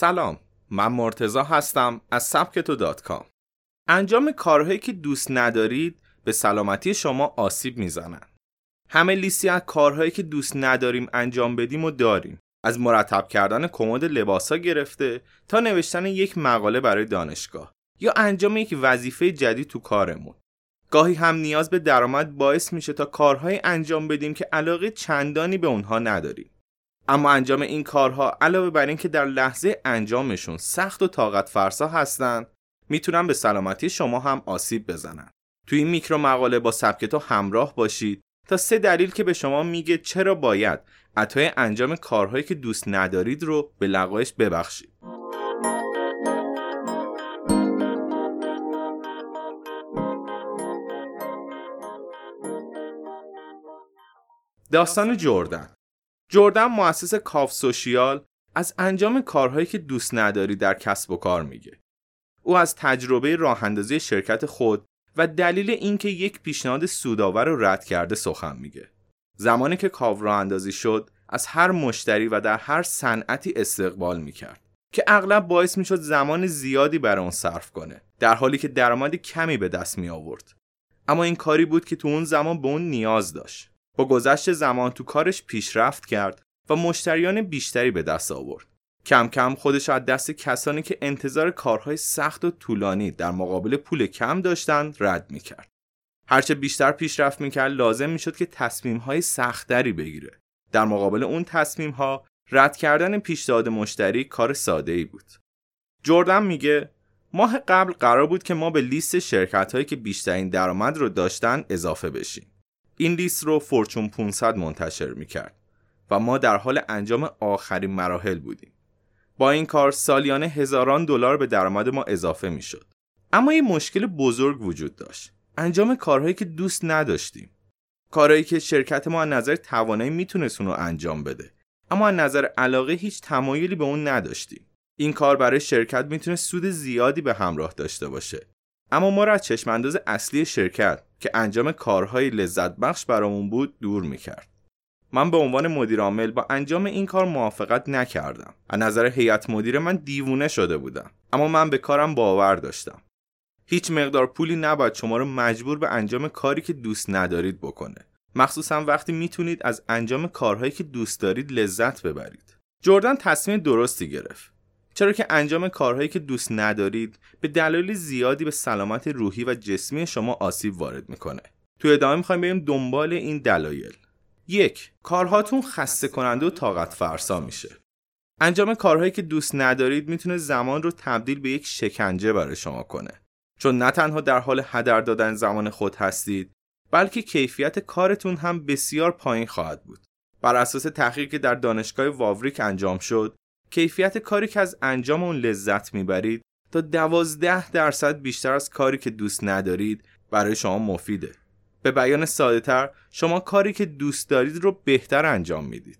سلام من مرتزا هستم از سبکتو دات کام. انجام کارهایی که دوست ندارید به سلامتی شما آسیب می‌زنن. همه لیستی از کارهایی که دوست نداریم انجام بدیم و داریم. از مرتب کردن کمد لباسا گرفته تا نوشتن یک مقاله برای دانشگاه یا انجام یک وظیفه جدید تو کارمون. گاهی هم نیاز به درآمد باعث میشه تا کارهای انجام بدیم که علاقه چندانی به اونها نداریم. اما انجام این کارها علاوه بر اینکه در لحظه انجامشون سخت و طاقت فرسا هستن می‌تونن به سلامتی شما هم آسیب بزنن. توی این میکرو مقاله با سبکتو همراه باشید تا سه دلیل که به شما میگه چرا باید عطای انجام کارهایی که دوست ندارید رو به لقایش ببخشید. داستان جردن جردن مؤسس کاف سوشیال از انجام کارهایی که دوست نداری در کسب و کار میگه. او از تجربه راه اندازی شرکت خود و دلیل اینکه یک پیشنهاد سودآور رو رد کرده سخن میگه. زمانی که کاو راه اندازی شد از هر مشتری و در هر صنعتی استقبال می‌کرد که اغلب باعث می‌شد زمان زیادی برای اون صرف کنه در حالی که درآمد کمی به دست می آورد. اما این کاری بود که تو اون زمان به اون نیاز داشت. با گذشت زمان تو کارش پیشرفت کرد و مشتریان بیشتری به دست آورد. کم کم خودش از دست کسانی که انتظار کارهای سخت و طولانی در مقابل پول کم داشتند رد می‌کرد. هرچه بیشتر پیشرفت می‌کرد لازم می‌شد که تصمیمهای سختری بگیره. در مقابل اون تصمیمها رد کردن پیشنهاد مشتری کار ساده ای بود. جردن میگه ماه قبل قرار بود که ما به لیست شرکت هایی که بیشترین درآمد رو داشتن اضافه بشیم. این لیست رو فورچون 500 منتشر می‌کرد و ما در حال انجام آخرین مراحل بودیم. با این کار سالیانه هزاران دلار به درآمد ما اضافه می‌شد. اما یه مشکل بزرگ وجود داشت. انجام کارهایی که دوست نداشتیم. کارهایی که شرکت ما از نظر توانایی می‌تونست اون رو انجام بده. اما از نظر علاقه هیچ تمایلی به اون نداشتیم. این کار برای شرکت می‌تونه سود زیادی به همراه داشته باشه. اما ما را از چشمانداز اصلی شرکت که انجام کارهای لذت بخش برامون بود دور می‌کرد. من به عنوان مدیر عامل با انجام این کار موافقت نکردم. از نظر هیئت مدیر من دیوونه شده بودم. اما من به کارم باور داشتم. هیچ مقدار پولی نباید شما رو مجبور به انجام کاری که دوست ندارید بکنه. مخصوصا وقتی می‌تونید از انجام کارهایی که دوست دارید لذت ببرید. جردن تصمیم درستی گرفت. چرا که انجام کارهایی که دوست ندارید به دلایل زیادی به سلامت روحی و جسمی شما آسیب وارد می‌کنه. تو ادامه می‌خوایم بریم دنبال این دلایل. یک کارهاتون خسته کننده و طاقت فرسا میشه. انجام کارهایی که دوست ندارید می‌تونه زمان رو تبدیل به یک شکنجه برای شما کنه. چون نه تنها در حال هدر دادن زمان خود هستید بلکه کیفیت کارتون هم بسیار پایین خواهد بود. بر اساس تحقیقی که در دانشگاه واوریک انجام شد کیفیت کاری که از انجام اون لذت می‌برید تا دوازده درصد بیشتر از کاری که دوست ندارید برای شما مفیده. به بیان ساده تر شما کاری که دوست دارید رو بهتر انجام می‌دید.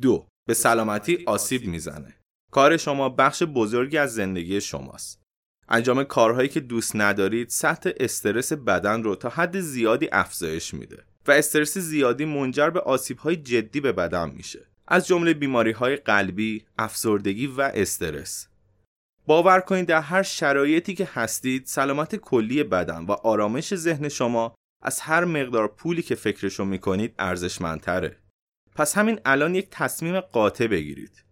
دو به سلامتی آسیب می‌زنه. کار شما بخش بزرگی از زندگی شماست. انجام کارهایی که دوست ندارید سطح استرس بدن رو تا حد زیادی افزایش میده و استرس زیادی منجر به آسیبهای جدی به بدن میشه. از جمله بیماری های قلبی، افسردگی و استرس. باور کنید در هر شرایطی که هستید سلامت کلی بدن و آرامش ذهن شما از هر مقدار پولی که فکرشو می‌کنید ارزشمندتره. پس همین الان یک تصمیم قاطع بگیرید.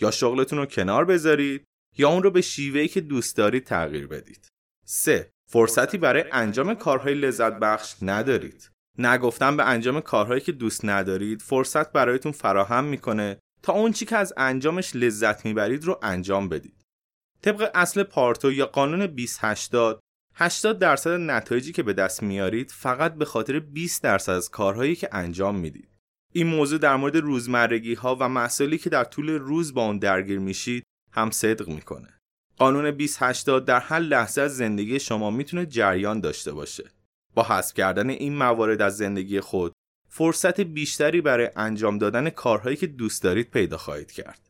یا شغلتون رو کنار بذارید یا اون رو به شیوهی که دوست دارید تغییر بدید. 3. فرصتی برای انجام کارهای لذت بخش ندارید. نگفتن به انجام کارهایی که دوست ندارید فرصت برایتون فراهم می‌کنه تا اون چی که از انجامش لذت می‌برید رو انجام بدید. طبق اصل پارتو یا قانون 2080 80 درصد نتایجی که به دست میارید فقط به خاطر 20 درصد از کارهایی که انجام می‌دید. این موضوع در مورد روزمرگی ها و مسائلی که در طول روز با اون درگیر میشید هم صدق می‌کنه. قانون 2080 در هر لحظه از زندگی شما می‌تونه جریان داشته باشه. با حذف کردن این موارد از زندگی خود فرصت بیشتری برای انجام دادن کارهایی که دوست دارید پیدا خواهید کرد.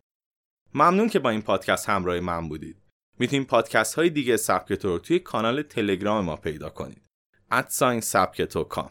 ممنون که با این پادکست همراه من بودید. می‌تونید پادکست های دیگه سبکتو رو توی کانال تلگرام ما پیدا کنید. ادساین سبکتو کام